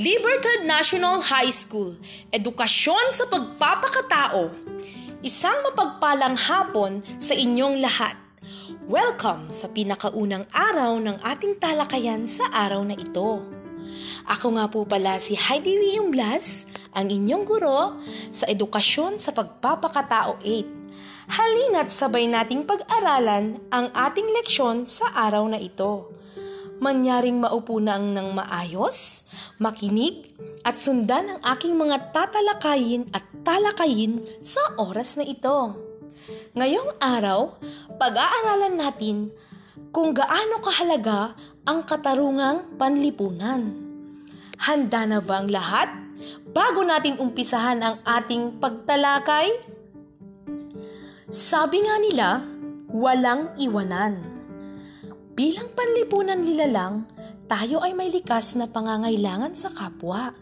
Libertad National High School, edukasyon sa pagpapakatao. Isang mapagpalang hapon sa inyong lahat. Welcome sa pinakaunang araw ng ating talakayan sa araw na ito. Ako nga po pala si Heidi William ang inyong guro sa edukasyon sa pagpapakatao 8. Halina't sabay nating pag-aralan ang ating leksyon sa araw na ito manyaring maupo na ang ng maayos, makinig, at sundan ang aking mga tatalakayin at talakayin sa oras na ito. Ngayong araw, pag-aaralan natin kung gaano kahalaga ang katarungang panlipunan. Handa na ba ang lahat? Bago natin umpisahan ang ating pagtalakay? Sabi nga nila, walang iwanan. Bilang panlipunan nila lang, tayo ay may likas na pangangailangan sa kapwa,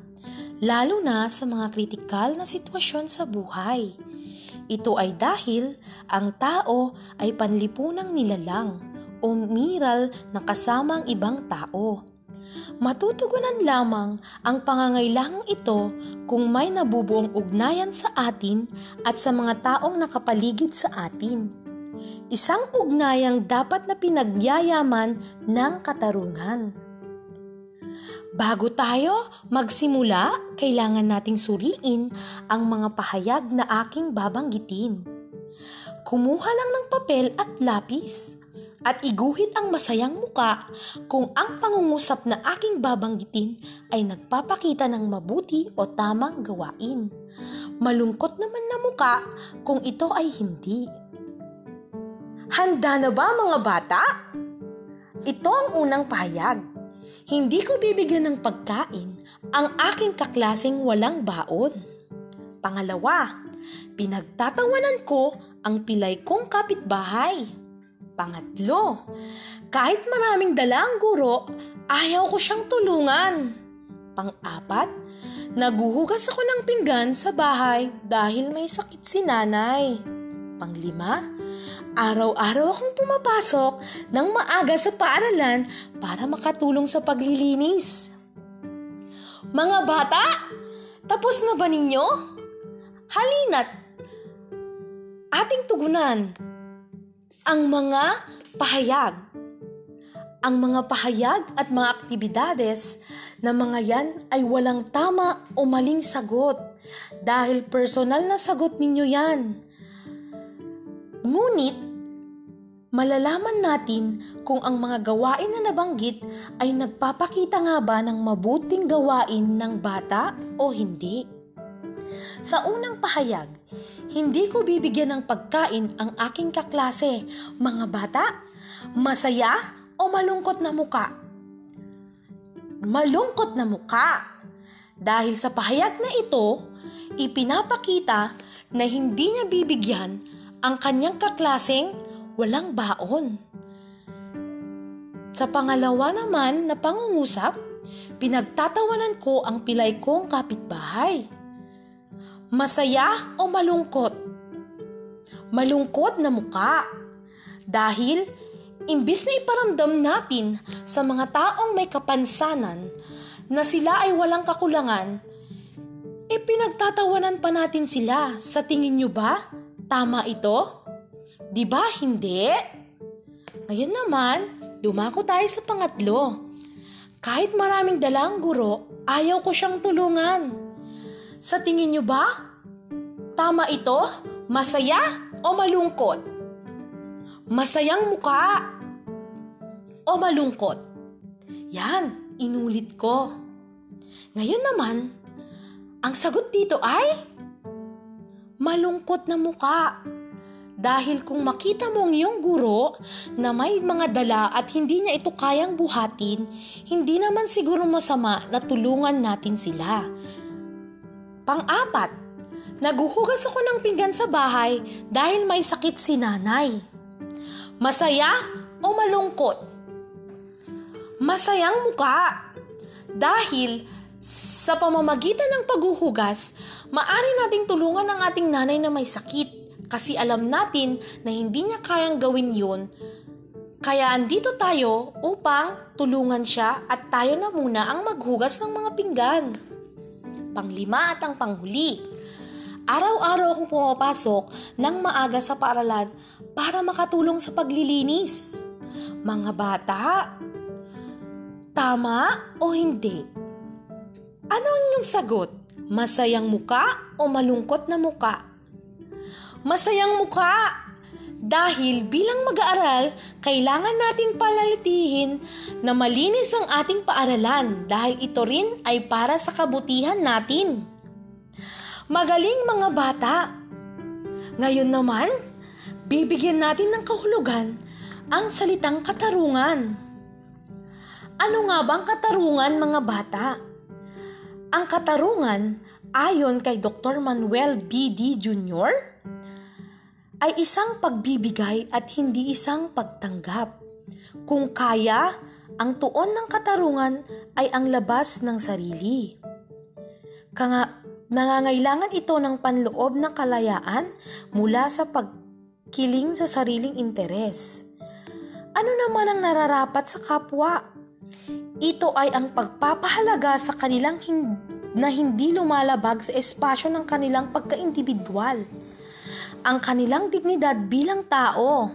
lalo na sa mga kritikal na sitwasyon sa buhay. Ito ay dahil ang tao ay panlipunang nilalang o miral na kasama ang ibang tao. Matutugunan lamang ang pangangailangang ito kung may nabubuong ugnayan sa atin at sa mga taong nakapaligid sa atin. Isang ugnayang dapat na pinagyayaman ng katarungan. Bago tayo magsimula, kailangan nating suriin ang mga pahayag na aking babanggitin. Kumuha lang ng papel at lapis at iguhit ang masayang muka kung ang pangungusap na aking babanggitin ay nagpapakita ng mabuti o tamang gawain. Malungkot naman na muka kung ito ay hindi. Handa na ba mga bata? Ito ang unang pahayag. Hindi ko bibigyan ng pagkain ang aking kaklaseng walang baon. Pangalawa, pinagtatawanan ko ang pilay kong kapitbahay. Pangatlo, kahit maraming dala ang guro, ayaw ko siyang tulungan. Pang-apat, naguhugas ako ng pinggan sa bahay dahil may sakit si nanay. Panglima, Araw-araw akong pumapasok ng maaga sa paaralan para makatulong sa paglilinis. Mga bata, tapos na ba ninyo? Halina't ating tugunan ang mga pahayag. Ang mga pahayag at mga aktibidades na mga yan ay walang tama o maling sagot dahil personal na sagot ninyo yan. Ngunit malalaman natin kung ang mga gawain na nabanggit ay nagpapakita nga ba ng mabuting gawain ng bata o hindi. Sa unang pahayag, hindi ko bibigyan ng pagkain ang aking kaklase, mga bata, masaya o malungkot na muka. Malungkot na muka. Dahil sa pahayag na ito, ipinapakita na hindi niya bibigyan ang kanyang kaklaseng walang baon. Sa pangalawa naman na pangungusap, pinagtatawanan ko ang pilay kong kapitbahay. Masaya o malungkot? Malungkot na muka. Dahil imbis na iparamdam natin sa mga taong may kapansanan na sila ay walang kakulangan, e pinagtatawanan pa natin sila. Sa tingin nyo ba? Tama ito? Di ba hindi? Ngayon naman, dumako tayo sa pangatlo. Kahit maraming dalang guro, ayaw ko siyang tulungan. Sa tingin niyo ba? Tama ito? Masaya o malungkot? Masayang muka o malungkot? Yan, inulit ko. Ngayon naman, ang sagot dito ay malungkot na muka. Dahil kung makita mo ang iyong guro na may mga dala at hindi niya ito kayang buhatin, hindi naman siguro masama na tulungan natin sila. Pang-apat, naguhugas ako ng pinggan sa bahay dahil may sakit si nanay. Masaya o malungkot? Masayang muka. Dahil sa pamamagitan ng paghuhugas, maari nating tulungan ang ating nanay na may sakit kasi alam natin na hindi niya kayang gawin yun Kaya andito tayo upang tulungan siya at tayo na muna ang maghugas ng mga pinggan. Panglima at ang panghuli. Araw-araw akong pumapasok ng maaga sa paaralan para makatulong sa paglilinis. Mga bata, tama o hindi? Ano ang inyong sagot? Masayang muka o malungkot na muka? Masayang muka! Dahil bilang mag-aaral, kailangan nating palalitihin na malinis ang ating paaralan dahil ito rin ay para sa kabutihan natin. Magaling mga bata! Ngayon naman, bibigyan natin ng kahulugan ang salitang katarungan. Ano nga bang katarungan mga bata? Ang katarungan, ayon kay Dr. Manuel B.D. Jr., ay isang pagbibigay at hindi isang pagtanggap. Kung kaya, ang tuon ng katarungan ay ang labas ng sarili. Kanga, nangangailangan ito ng panloob ng kalayaan mula sa pagkiling sa sariling interes. Ano naman ang nararapat sa kapwa? Ito ay ang pagpapahalaga sa kanilang hin- na hindi lumalabag sa espasyo ng kanilang pagka-individual ang kanilang dignidad bilang tao.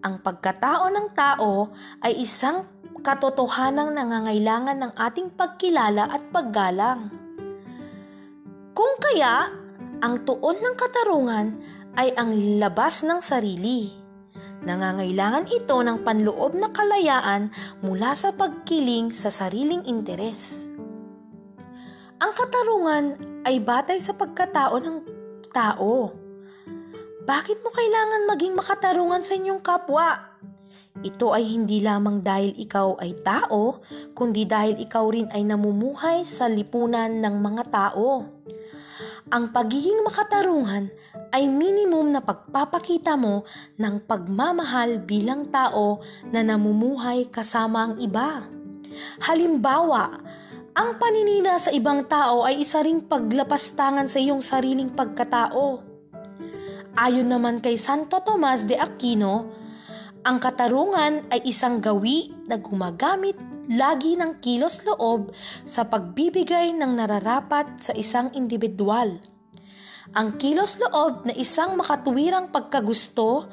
Ang pagkatao ng tao ay isang katotohanang nangangailangan ng ating pagkilala at paggalang. Kung kaya, ang tuon ng katarungan ay ang labas ng sarili. Nangangailangan ito ng panloob na kalayaan mula sa pagkiling sa sariling interes. Ang katarungan ay batay sa pagkatao ng tao bakit mo kailangan maging makatarungan sa inyong kapwa? Ito ay hindi lamang dahil ikaw ay tao, kundi dahil ikaw rin ay namumuhay sa lipunan ng mga tao. Ang pagiging makatarungan ay minimum na pagpapakita mo ng pagmamahal bilang tao na namumuhay kasama ang iba. Halimbawa, ang paninina sa ibang tao ay isa ring paglapastangan sa iyong sariling pagkatao. Ayon naman kay Santo Tomas de Aquino, ang katarungan ay isang gawi na gumagamit lagi ng kilos loob sa pagbibigay ng nararapat sa isang individual. Ang kilos loob na isang makatuwirang pagkagusto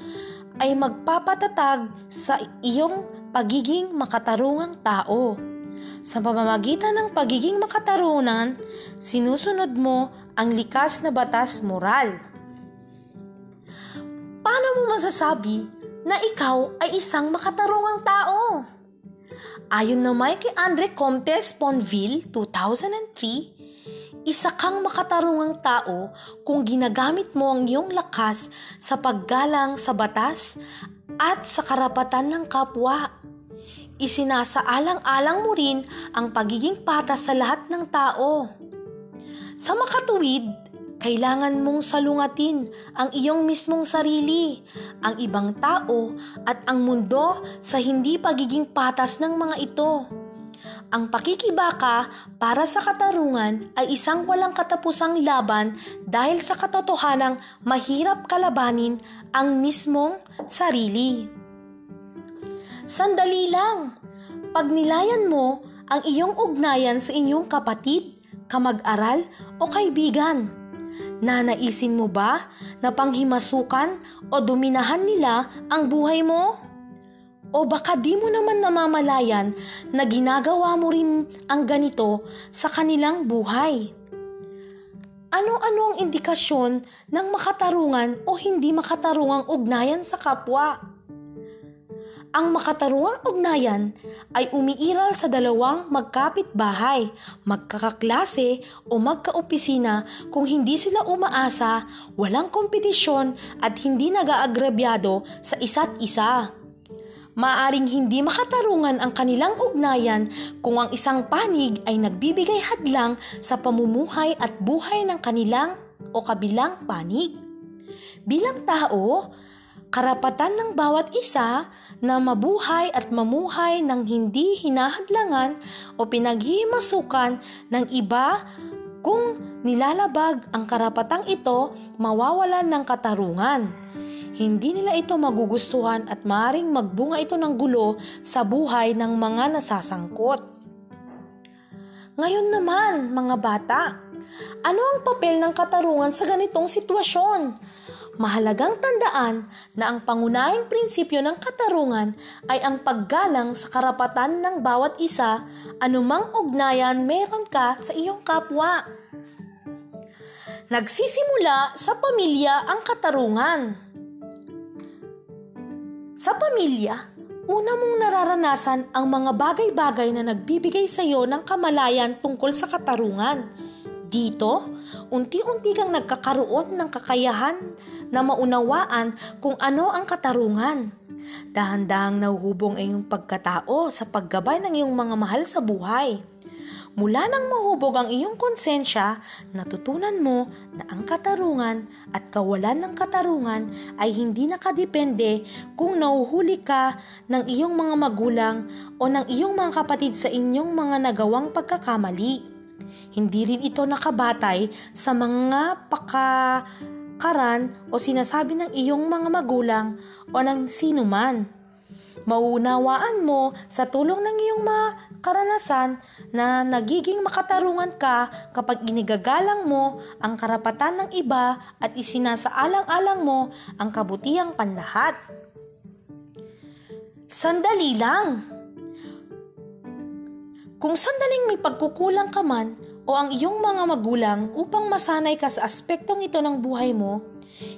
ay magpapatatag sa iyong pagiging makatarungang tao. Sa pamamagitan ng pagiging makatarunan, sinusunod mo ang likas na batas moral paano mo masasabi na ikaw ay isang makatarungang tao? Ayon naman kay Andre Comte Sponville, 2003, isa kang makatarungang tao kung ginagamit mo ang iyong lakas sa paggalang sa batas at sa karapatan ng kapwa. Isinasaalang-alang mo rin ang pagiging patas sa lahat ng tao. Sa makatuwid, kailangan mong salungatin ang iyong mismong sarili, ang ibang tao at ang mundo sa hindi pagiging patas ng mga ito. Ang pakikibaka para sa katarungan ay isang walang katapusang laban dahil sa katotohanang mahirap kalabanin ang mismong sarili. Sandali lang, pagnilayan mo ang iyong ugnayan sa inyong kapatid, kamag-aral o kaibigan Nanaisin mo ba na panghimasukan o dominahan nila ang buhay mo? O baka di mo naman namamalayan na ginagawa mo rin ang ganito sa kanilang buhay? Ano-ano ang indikasyon ng makatarungan o hindi makatarungang ugnayan sa kapwa? Ang makatarungang ugnayan ay umiiral sa dalawang magkapit-bahay, magkakaklase o magkaopisina kung hindi sila umaasa, walang kompetisyon at hindi nag-aagrabyado sa isa't isa. Maaring hindi makatarungan ang kanilang ugnayan kung ang isang panig ay nagbibigay hadlang sa pamumuhay at buhay ng kanilang o kabilang panig. Bilang tao, karapatan ng bawat isa na mabuhay at mamuhay ng hindi hinahadlangan o pinaghihimasukan ng iba kung nilalabag ang karapatang ito, mawawalan ng katarungan. hindi nila ito magugustuhan at maring magbunga ito ng gulo sa buhay ng mga nasasangkot. Ngayon naman, mga bata, ano ang papel ng katarungan sa ganitong sitwasyon? Mahalagang tandaan na ang pangunahing prinsipyo ng katarungan ay ang paggalang sa karapatan ng bawat isa anumang ugnayan meron ka sa iyong kapwa. Nagsisimula sa pamilya ang katarungan. Sa pamilya, una mong nararanasan ang mga bagay-bagay na nagbibigay sa iyo ng kamalayan tungkol sa katarungan. Dito, unti-unti kang nagkakaroon ng kakayahan na maunawaan kung ano ang katarungan. Dahan-dahang nahuhubong ang iyong pagkatao sa paggabay ng iyong mga mahal sa buhay. Mula nang mahubog ang iyong konsensya, natutunan mo na ang katarungan at kawalan ng katarungan ay hindi nakadepende kung nauhuli ka ng iyong mga magulang o ng iyong mga kapatid sa inyong mga nagawang pagkakamali. Hindi rin ito nakabatay sa mga pakakaran o sinasabi ng iyong mga magulang o ng sino man mauunawaan mo sa tulong ng iyong mga karanasan na nagiging makatarungan ka kapag inigagalang mo ang karapatan ng iba at isinasaalang-alang mo ang kabutihang panlahat. Sandali lang. Kung sandaling may pagkukulang ka man o ang iyong mga magulang upang masanay ka sa aspektong ito ng buhay mo,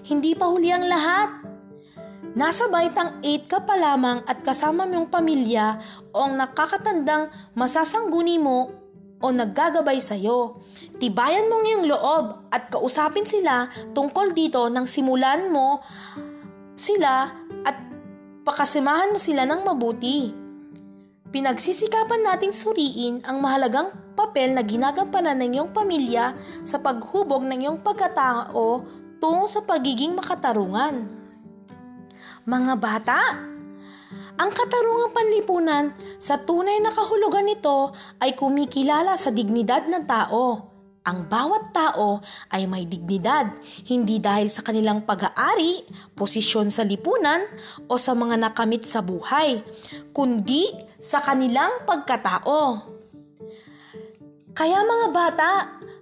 hindi pa huli ang lahat Nasa baitang 8 ka pa lamang at kasama mo yung pamilya o ang nakakatandang masasangguni mo o naggagabay sa'yo. Tibayan mo ngayong loob at kausapin sila tungkol dito nang simulan mo sila at pakasimahan mo sila ng mabuti. Pinagsisikapan nating suriin ang mahalagang papel na ginagampanan ng iyong pamilya sa paghubog ng iyong pagkatao tungo sa pagiging makatarungan. Mga bata, ang katarungang panlipunan sa tunay na kahulugan nito ay kumikilala sa dignidad ng tao. Ang bawat tao ay may dignidad, hindi dahil sa kanilang pag-aari, posisyon sa lipunan o sa mga nakamit sa buhay, kundi sa kanilang pagkatao. Kaya mga bata,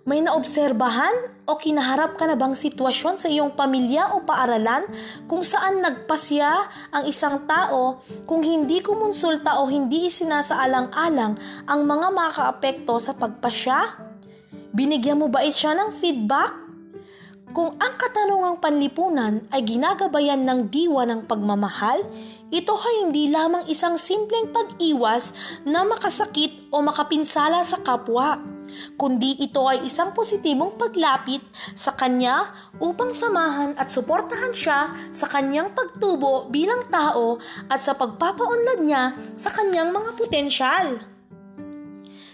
may naobserbahan o kinaharap ka na bang sitwasyon sa iyong pamilya o paaralan kung saan nagpasya ang isang tao kung hindi kumonsulta o hindi isinasaalang-alang ang mga makaapekto sa pagpasya? Binigyan mo ba siya ng feedback? Kung ang katanungang panlipunan ay ginagabayan ng diwa ng pagmamahal, ito ay hindi lamang isang simpleng pag-iwas na makasakit o makapinsala sa kapwa kundi ito ay isang positibong paglapit sa kanya upang samahan at suportahan siya sa kanyang pagtubo bilang tao at sa pagpapaunlad niya sa kanyang mga potensyal.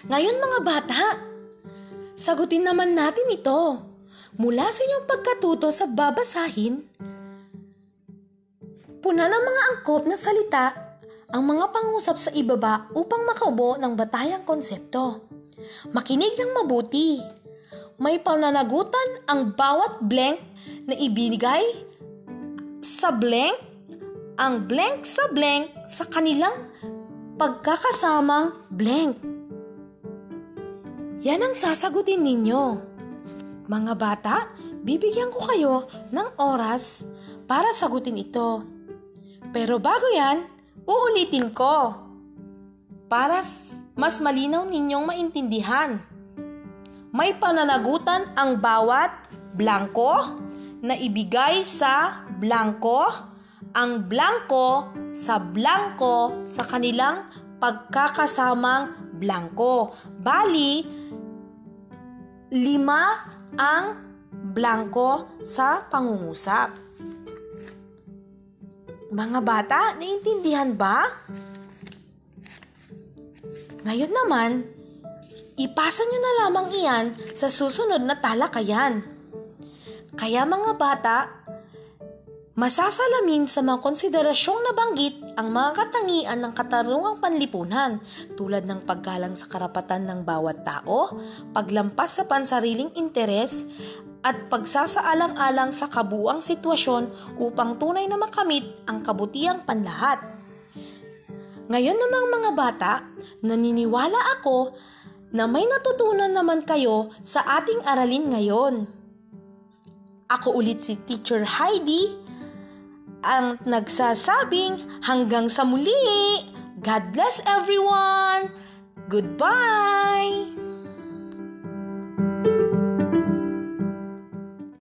Ngayon mga bata, sagutin naman natin ito. Mula sa inyong pagkatuto sa babasahin, puna ng mga angkop na salita ang mga pangusap sa ibaba upang makaubo ng batayang konsepto. Makinig ng mabuti. May pananagutan ang bawat blank na ibinigay sa blank, ang blank sa blank sa kanilang pagkakasamang blank. Yan ang sasagutin ninyo. Mga bata, bibigyan ko kayo ng oras para sagutin ito. Pero bago yan, uulitin ko. Para mas malinaw ninyong maintindihan. May pananagutan ang bawat blanko na ibigay sa blanko, ang blanko sa blanko sa kanilang pagkakasamang blanko. Bali, lima ang blanko sa pangungusap. Mga bata, naiintindihan ba? Ngayon naman, ipasa nyo na lamang iyan sa susunod na talakayan. Kaya mga bata, masasalamin sa mga konsiderasyong nabanggit ang mga katangian ng katarungang panlipunan tulad ng paggalang sa karapatan ng bawat tao, paglampas sa pansariling interes, at pagsasaalang-alang sa kabuang sitwasyon upang tunay na makamit ang kabutiang panlahat. Ngayon namang mga bata, naniniwala ako na may natutunan naman kayo sa ating aralin ngayon. Ako ulit si Teacher Heidi, ang nagsasabing hanggang sa muli. God bless everyone! Goodbye!